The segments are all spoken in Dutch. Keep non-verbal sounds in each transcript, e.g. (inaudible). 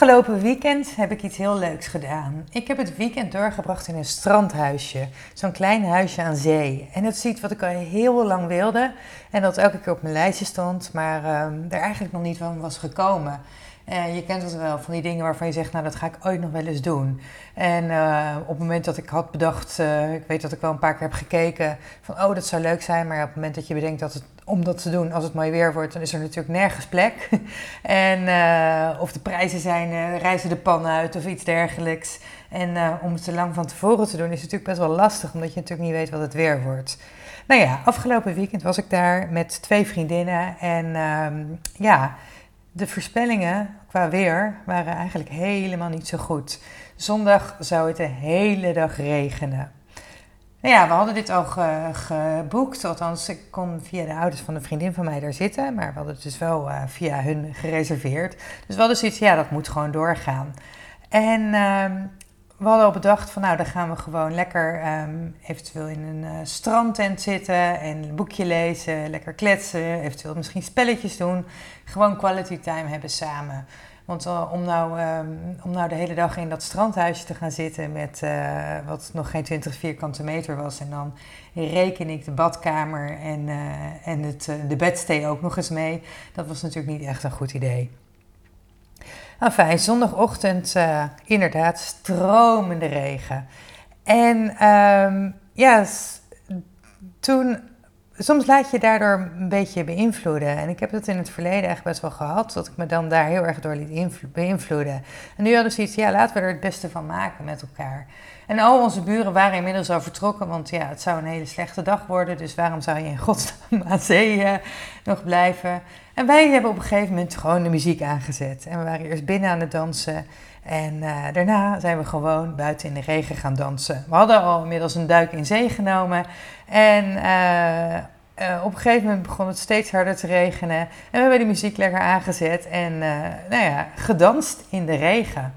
Afgelopen weekend heb ik iets heel leuks gedaan. Ik heb het weekend doorgebracht in een strandhuisje. Zo'n klein huisje aan zee. En dat is iets wat ik al heel lang wilde. En dat elke keer op mijn lijstje stond, maar uh, er eigenlijk nog niet van was gekomen. Uh, je kent het wel, van die dingen waarvan je zegt, nou dat ga ik ooit nog wel eens doen. En uh, op het moment dat ik had bedacht, uh, ik weet dat ik wel een paar keer heb gekeken, van oh dat zou leuk zijn. Maar op het moment dat je bedenkt dat het, om dat te doen, als het mooi weer wordt, dan is er natuurlijk nergens plek. (laughs) en of de prijzen zijn, reizen de pan uit of iets dergelijks. En om het te lang van tevoren te doen is natuurlijk best wel lastig, omdat je natuurlijk niet weet wat het weer wordt. Nou ja, afgelopen weekend was ik daar met twee vriendinnen en um, ja de voorspellingen qua weer waren eigenlijk helemaal niet zo goed. Zondag zou het de hele dag regenen. Nou ja, we hadden dit al ge, geboekt. Althans, ik kon via de ouders van een vriendin van mij daar zitten. Maar we hadden het dus wel uh, via hun gereserveerd. Dus we hadden zoiets, ja, dat moet gewoon doorgaan. En uh, we hadden al bedacht van, nou, dan gaan we gewoon lekker um, eventueel in een uh, strandtent zitten en een boekje lezen, lekker kletsen, eventueel misschien spelletjes doen. Gewoon quality time hebben samen. Want uh, om, nou, um, om nou de hele dag in dat strandhuisje te gaan zitten met uh, wat nog geen 20 vierkante meter was. En dan reken ik de badkamer en, en het, de bedstee ook nog eens mee. Dat was natuurlijk niet echt een goed idee. Enfin, zondagochtend inderdaad stromende regen. En um, ja, toen soms laat je daardoor een beetje beïnvloeden. En ik heb dat in het verleden echt best wel gehad, dat ik me dan daar heel erg door liet beïnvloeden. En nu hadden ze iets, ja, laten we er het beste van maken met elkaar. En al onze buren waren inmiddels al vertrokken, want ja, het zou een hele slechte dag worden. Dus waarom zou je in godsnaam aan nog blijven? En wij hebben op een gegeven moment gewoon de muziek aangezet. En we waren eerst binnen aan het dansen. En uh, daarna zijn we gewoon buiten in de regen gaan dansen. We hadden al inmiddels een duik in zee genomen. En uh, uh, op een gegeven moment begon het steeds harder te regenen. En we hebben de muziek lekker aangezet en nou ja, gedanst in de regen.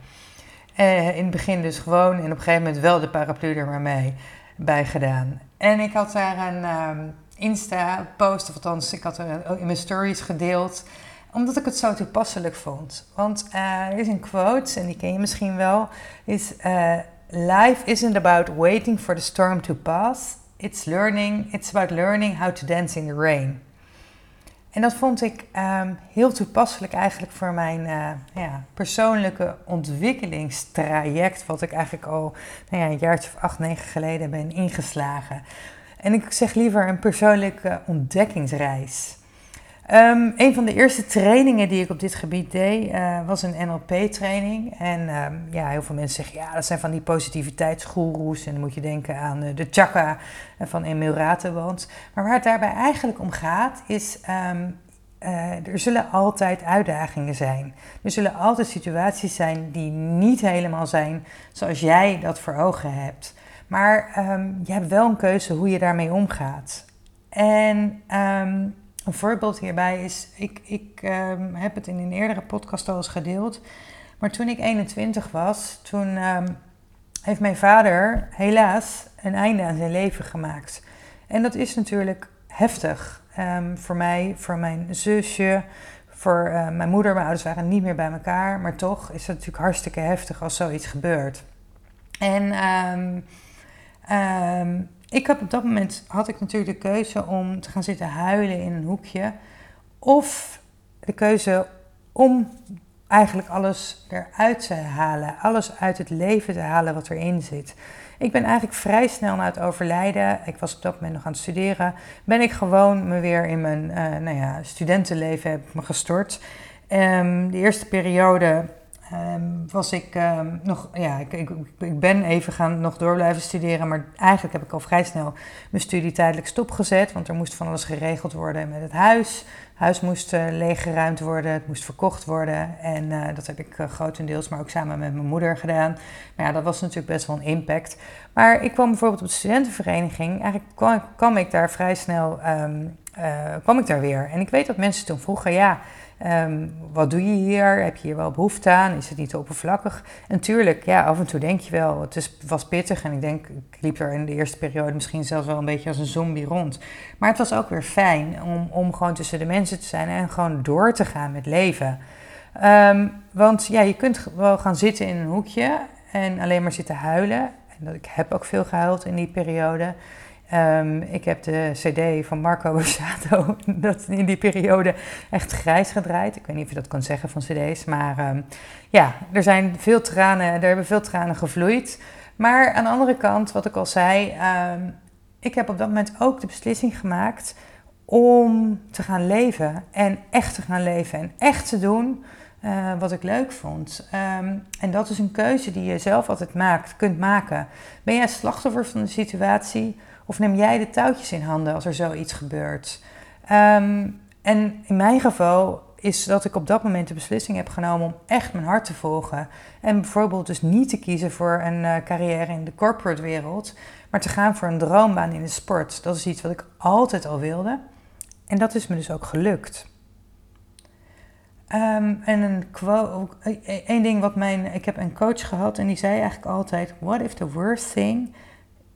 in het begin dus gewoon en op een gegeven moment wel de paraplu er maar mee bij gedaan. En ik had daar een um, Insta-post, of althans ik had er in mijn stories gedeeld omdat ik het zo toepasselijk vond. Want uh, er is een quote, en die ken je misschien wel, is uh, Life isn't about waiting for the storm to pass. It's learning, it's about learning how to dance in the rain. En dat vond ik um, heel toepasselijk eigenlijk voor mijn ja, persoonlijke ontwikkelingstraject, wat ik eigenlijk al nou ja, een jaartje of acht, negen geleden ben ingeslagen. En ik zeg liever een persoonlijke ontdekkingsreis. Um, een van de eerste trainingen die ik op dit gebied deed, uh, was een NLP-training. En um, ja, heel veel mensen zeggen, ja, dat zijn van die positiviteitsgoeroes. En dan moet je denken aan uh, de chakra van Emil Ratenband. Maar waar het daarbij eigenlijk om gaat, is... Uh, er zullen altijd uitdagingen zijn. Er zullen altijd situaties zijn die niet helemaal zijn zoals jij dat voor ogen hebt. Maar je hebt wel een keuze hoe je daarmee omgaat. En... Een voorbeeld hierbij is, ik, ik um, heb het in een eerdere podcast al eens gedeeld, maar toen ik 21 was, toen heeft mijn vader helaas een einde aan zijn leven gemaakt. En dat is natuurlijk heftig voor mij, voor mijn zusje, voor uh, mijn moeder. Mijn ouders waren niet meer bij elkaar, maar toch is het natuurlijk hartstikke heftig als zoiets gebeurt. En ik heb op dat moment had ik natuurlijk de keuze om te gaan zitten huilen in een hoekje. Of de keuze om eigenlijk alles eruit te halen. Alles uit het leven te halen wat erin zit. Ik ben eigenlijk vrij snel na het overlijden, ik was op dat moment nog aan het studeren, ben ik gewoon me weer in mijn uh, nou ja, studentenleven heb me gestort. Um, de eerste periode ehm, was ik ehm, nog, ja, ik, ik, ik, ben even gaan nog door blijven studeren, maar eigenlijk heb ik al vrij snel mijn studie tijdelijk stopgezet, want er moest van alles geregeld worden met het huis. Het huis moest uh, leeggeruimd worden, het moest verkocht worden en uh, dat heb ik uh, grotendeels, maar ook samen met mijn moeder gedaan. Maar ja, dat was natuurlijk best wel een impact. Maar ik kwam bijvoorbeeld op de studentenvereniging, eigenlijk kwam, ik daar vrij snel, um, kwam ik daar weer. En ik weet dat mensen toen vroegen, ja... Um, wat doe je hier? Heb je hier wel behoefte aan? Is het niet oppervlakkig? En tuurlijk, ja, af en toe denk je wel, het was pittig. En ik denk, ik liep er in de eerste periode misschien zelfs wel een beetje als een zombie rond. Maar het was ook weer fijn om, om gewoon tussen de mensen te zijn en gewoon door te gaan met leven. Um, want ja, je kunt wel gaan zitten in een hoekje en alleen maar zitten huilen. En ik heb ook veel gehuild in die periode. Um, ik heb de CD van Marco (laughs) Borsato dat in die periode echt grijs gedraaid. Ik weet niet of je dat kan zeggen van CD's, maar um, ja, er zijn veel tranen, er hebben veel tranen gevloeid. Maar aan de andere kant, wat ik al zei, um, ik heb op dat moment ook de beslissing gemaakt om te gaan leven en echt te gaan leven en echt te doen uh, wat ik leuk vond. En dat is een keuze die je zelf altijd maakt, kunt maken. Ben jij slachtoffer van de situatie? Of neem jij de touwtjes in handen als er zoiets gebeurt? Um, en in mijn geval is dat ik op dat moment de beslissing heb genomen om echt mijn hart te volgen. En bijvoorbeeld dus niet te kiezen voor een uh, carrière in de corporate wereld, maar te gaan voor een droombaan in de sport. Dat is iets wat ik altijd al wilde. En dat is me dus ook gelukt. Um, en een quote, één ding wat mijn, ik heb een coach gehad en die zei eigenlijk altijd: What if the worst thing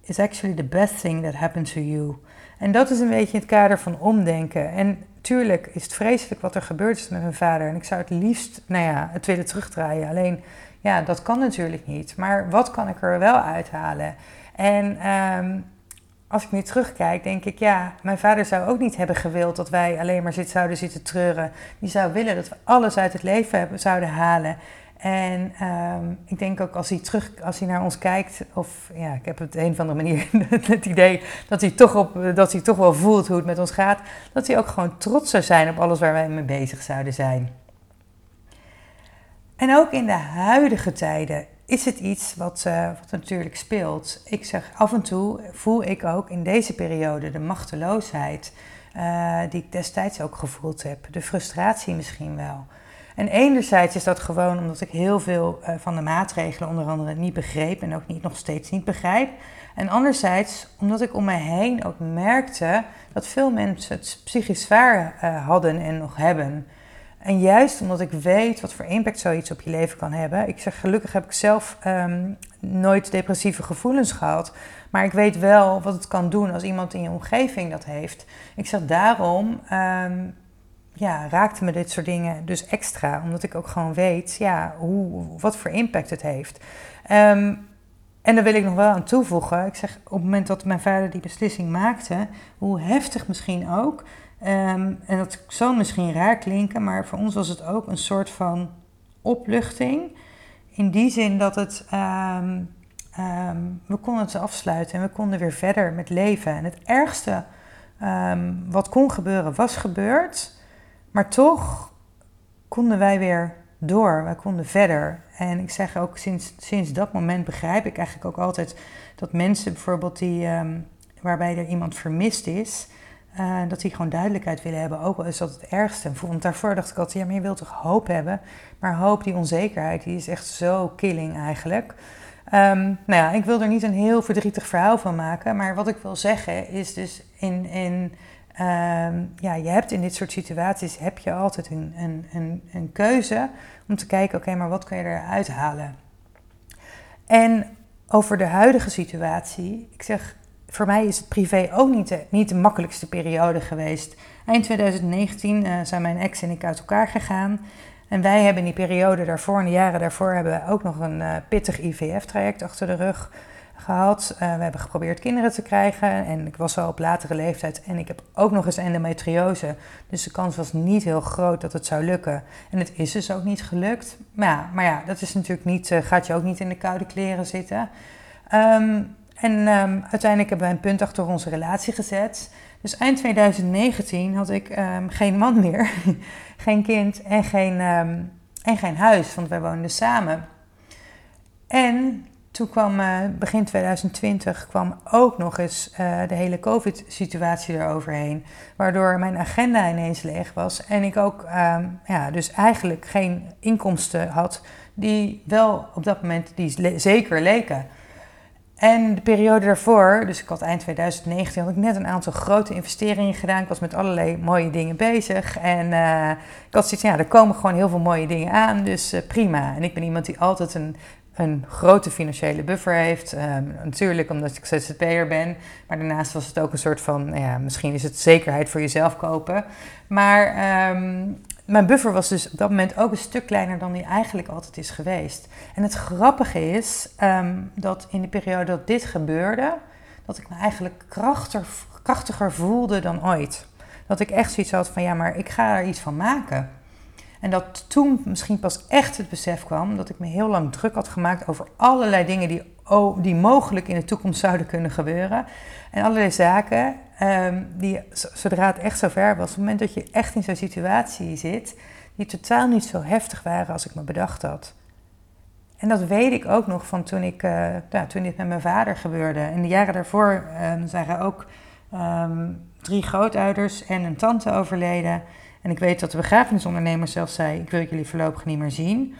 is actually the best thing that happened to you. En dat is een beetje het kader van omdenken. En tuurlijk is het vreselijk wat er gebeurd is met mijn vader. En ik zou het liefst, nou ja, het willen terugdraaien. Alleen, ja, dat kan natuurlijk niet. Maar wat kan ik er wel uithalen? En um, als ik nu terugkijk, denk ik, ja, mijn vader zou ook niet hebben gewild dat wij alleen maar zouden zitten treuren. Die zou willen dat we alles uit het leven zouden halen. En um, ik denk ook als hij terug, als hij naar ons kijkt, of ja, ik heb het een of andere manier (laughs) het idee dat hij, toch op, dat hij toch wel voelt hoe het met ons gaat, dat hij ook gewoon trots zou zijn op alles waar wij mee bezig zouden zijn. En ook in de huidige tijden is het iets wat, uh, wat natuurlijk speelt. Ik zeg af en toe voel ik ook in deze periode de machteloosheid uh, die ik destijds ook gevoeld heb, de frustratie misschien wel. En enerzijds is dat gewoon omdat ik heel veel uh, van de maatregelen onder andere niet begreep en ook niet, nog steeds niet begrijp. En anderzijds omdat ik om mij heen ook merkte dat veel mensen het psychisch zwaar uh, hadden en nog hebben. En juist omdat ik weet wat voor impact zoiets op je leven kan hebben. Ik zeg gelukkig heb ik zelf um, nooit depressieve gevoelens gehad. Maar ik weet wel wat het kan doen als iemand in je omgeving dat heeft. Ik zeg daarom um, ja, raakte me dit soort dingen dus extra. Omdat ik ook gewoon weet ja, hoe, wat voor impact het heeft. Um, en daar wil ik nog wel aan toevoegen. Ik zeg op het moment dat mijn vader die beslissing maakte, hoe heftig misschien ook. Um, en dat zal misschien raar klinken, maar voor ons was het ook een soort van opluchting. In die zin dat het. Um, we konden het afsluiten en we konden weer verder met leven. En het ergste wat kon gebeuren, was gebeurd. Maar toch konden wij weer door, wij konden verder. En ik zeg ook sinds, sinds dat moment begrijp ik eigenlijk ook altijd dat mensen bijvoorbeeld die, um, waarbij er iemand vermist is, uh, dat die gewoon duidelijkheid willen hebben. Ook al is dat het ergste. Want daarvoor dacht ik altijd, ja, maar je wilt toch hoop hebben? Maar hoop, die onzekerheid, die is echt zo killing eigenlijk. Um, nou ja, ik wil er niet een heel verdrietig verhaal van maken. Maar wat ik wil zeggen is dus in, in Um, ja, je hebt in dit soort situaties heb je altijd een, een, een, een keuze om te kijken, oké, maar wat kun je eruit halen? En over de huidige situatie, ik zeg, voor mij is het privé ook niet de, niet de makkelijkste periode geweest. Eind 2019 uh, zijn mijn ex en ik uit elkaar gegaan. En wij hebben in die periode daarvoor en de jaren daarvoor hebben we ook nog een uh, pittig IVF-traject achter de rug gehad. Uh, we hebben geprobeerd kinderen te krijgen en ik was al op latere leeftijd en ik heb ook nog eens endometriose. Dus de kans was niet heel groot dat het zou lukken. En het is dus ook niet gelukt. Maar ja, maar ja dat is natuurlijk niet, uh, gaat je ook niet in de koude kleren zitten. Um, en um, uiteindelijk hebben we een punt achter onze relatie gezet. Dus eind 2019 had ik um, geen man meer, (laughs) geen kind en geen en geen huis, want wij woonden samen. En toen kwam uh, begin 2020 kwam ook nog eens uh, de hele COVID-situatie eroverheen. Waardoor mijn agenda ineens leeg was. En ik ook uh, ja, dus eigenlijk geen inkomsten had die wel op dat moment die zeker leken. En de periode daarvoor, dus ik had eind 2019, had ik net een aantal grote investeringen gedaan. Ik was met allerlei mooie dingen bezig. En uh, ik had zoiets ja, er komen gewoon heel veel mooie dingen aan, dus prima. En ik ben iemand die altijd een een grote financiële buffer heeft. Um, natuurlijk omdat ik ZZP'er ben, maar daarnaast was het ook een soort van, nou ja, misschien is het zekerheid voor jezelf kopen. Maar um, mijn buffer was dus op dat moment ook een stuk kleiner dan die eigenlijk altijd is geweest. En het grappige is um, dat in de periode dat dit gebeurde, dat ik me eigenlijk krachtiger voelde dan ooit. Dat ik echt zoiets had van ja, maar ik ga er iets van maken. En dat toen misschien pas echt het besef kwam dat ik me heel lang druk had gemaakt over allerlei dingen die, die mogelijk in de toekomst zouden kunnen gebeuren. En allerlei zaken um, die, zodra het echt zover was, op het moment dat je echt in zo'n situatie zit, die totaal niet zo heftig waren als ik me bedacht had. En dat weet ik ook nog van toen, ik, uh, toen dit met mijn vader gebeurde. En de jaren daarvoor zijn er ook um, drie grootouders en een tante overleden. En ik weet dat de begrafenisondernemer zelf zei: Ik wil jullie voorlopig niet meer zien.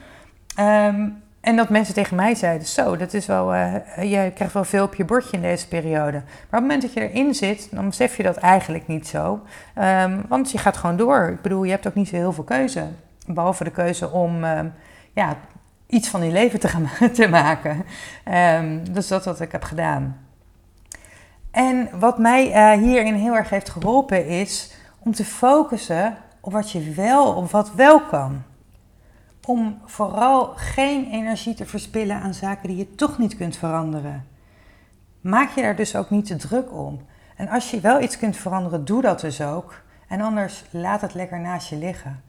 Um, en dat mensen tegen mij zeiden: Zo, dat is wel, uh, je krijgt wel veel op je bordje in deze periode. Maar op het moment dat je erin zit, dan besef je dat eigenlijk niet zo. Um, want je gaat gewoon door. Ik bedoel, je hebt ook niet zo heel veel keuze. Behalve de keuze om um, ja, iets van je leven te, gaan (laughs) te maken. dus dat wat ik heb gedaan. En wat mij uh, hierin heel erg heeft geholpen is om te focussen op wat je wel, op wat wel kan. Om vooral geen energie te verspillen aan zaken die je toch niet kunt veranderen. Maak je daar dus ook niet te druk om. En als je wel iets kunt veranderen, doe dat dus ook. En anders laat het lekker naast je liggen.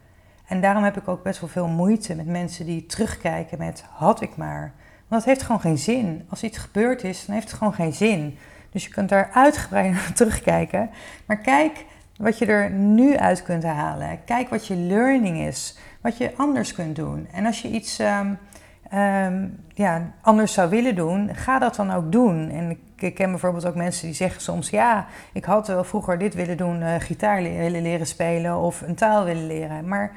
En daarom heb ik ook best wel veel moeite met mensen die terugkijken met had ik maar. Want het heeft gewoon geen zin. Als iets gebeurd is, dan heeft het gewoon geen zin. Dus je kunt daar uitgebreid (laughs) naar terugkijken. Maar kijk wat je er nu uit kunt halen. Kijk wat je learning is, wat je anders kunt doen. En als je iets um, um, ja, anders zou willen doen, ga dat dan ook doen. En ik, ken bijvoorbeeld ook mensen die zeggen soms: Ja, ik had wel vroeger dit willen doen, uh, gitaar willen leren spelen of een taal willen leren. Maar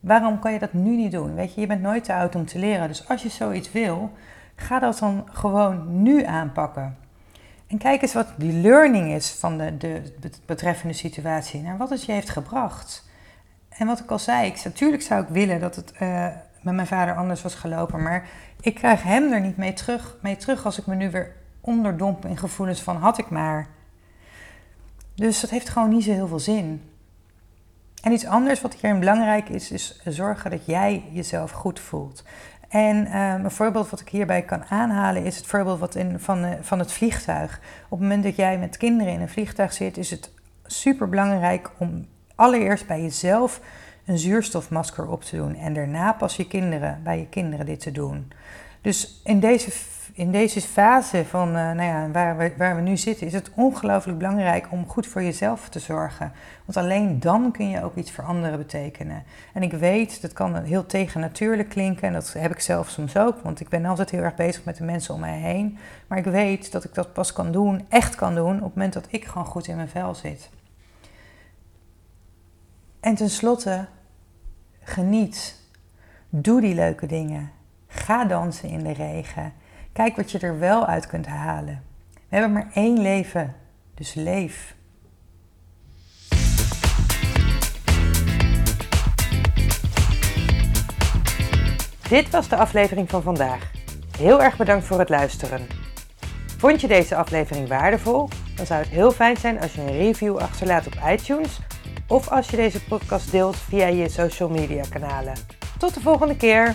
waarom kan je dat nu niet doen? Weet je, je bent nooit te oud om te leren. Dus als je zoiets wil, ga dat dan gewoon nu aanpakken. En kijk eens wat die learning is van de, de betreffende situatie. En wat het je heeft gebracht. En wat ik al zei, ik, natuurlijk zou ik willen dat het uh, met mijn vader anders was gelopen. Maar ik krijg hem er niet mee terug, mee terug als ik me nu weer onderdomp in gevoelens van had ik maar. Dus dat heeft gewoon niet zo heel veel zin. En iets anders wat hierin belangrijk is, is zorgen dat jij jezelf goed voelt. En um, een voorbeeld wat ik hierbij kan aanhalen is het voorbeeld wat in, van, uh, van het vliegtuig. Op het moment dat jij met kinderen in een vliegtuig zit, is het super belangrijk om allereerst bij jezelf een zuurstofmasker op te doen. En daarna pas je kinderen, bij je kinderen dit te doen. Dus in deze in deze fase van uh, nou ja, waar, we, waar we nu zitten, is het ongelooflijk belangrijk om goed voor jezelf te zorgen. Want alleen dan kun je ook iets voor anderen betekenen. En ik weet, dat kan heel tegennatuurlijk klinken, en dat heb ik zelf soms ook, want ik ben altijd heel erg bezig met de mensen om mij heen. Maar ik weet dat ik dat pas kan doen, echt kan doen, op het moment dat ik gewoon goed in mijn vel zit. En tenslotte, geniet. Doe die leuke dingen. Ga dansen in de regen. Kijk wat je er wel uit kunt halen. We hebben maar één leven, dus leef. Dit was de aflevering van vandaag. Heel erg bedankt voor het luisteren. Vond je deze aflevering waardevol? Dan zou het heel fijn zijn als je een review achterlaat op iTunes of als je deze podcast deelt via je social media kanalen. Tot de volgende keer!